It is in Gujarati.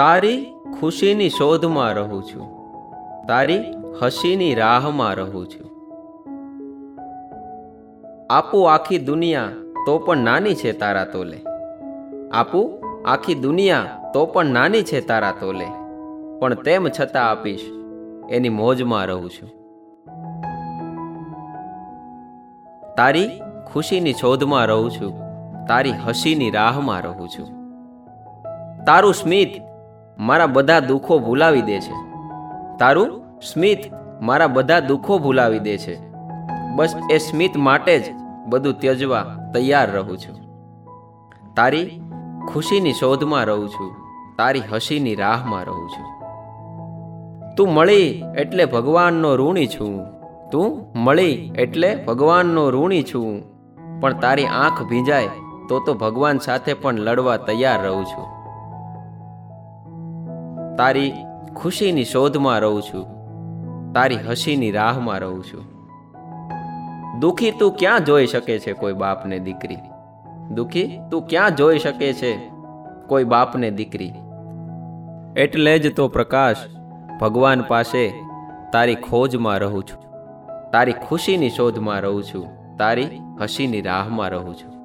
તારી ખુશીની શોધમાં રહું છું. તારી હસીની રાહમાં રહું છું. આપું આખી દુનિયા તો પણ નાની છે તારા તોલે. આપું આખી દુનિયા તો પણ નાની છે તારા તોલે. પણ તેમ છતાં આપીશ, એની મોજમાં રહું છું. તારી ખુશીની શોધમાં રહું છું. તારી હસીની રાહમાં રહું છું. તારું સ્મિત મારા બધા દુઃખો ભૂલાવી દે છે. તારું? સ્મિત મારા બધા દુઃખો ભૂલાવી દે છે. બસ એ સ્મિત માટે જ બધું ત્યજવા તૈયાર રહું છું. તારી ખુશીની શોધમાં રહું છું. તારી હસીની રાહમાં રહું છું. તું મળી એટલે ભગવાનનો ઋણી છું. તું મળી એટલે ભગવાનનો ઋણી છું. પણ તારી આંખ ભીંજાય તો તો ભગવાન સાથે પણ લડવા તૈયાર રહું છું. તારી ખુશીની શોધમાં રહું છું. તારી હસીની રાહમાં રહું છું. દુખી તું ક્યાં જોઈ શકે છે કોઈ બાપને દીકરી? દુખી તું ક્યાં જોઈ શકે છે કોઈ બાપને દીકરી? એટલે જ તો પ્રકાશ, ભગવાન પાસે તારી ખોજમાં રહું છું. તારી ખુશીની શોધમાં રહું છું. તારી હસીની રાહમાં રહું છું.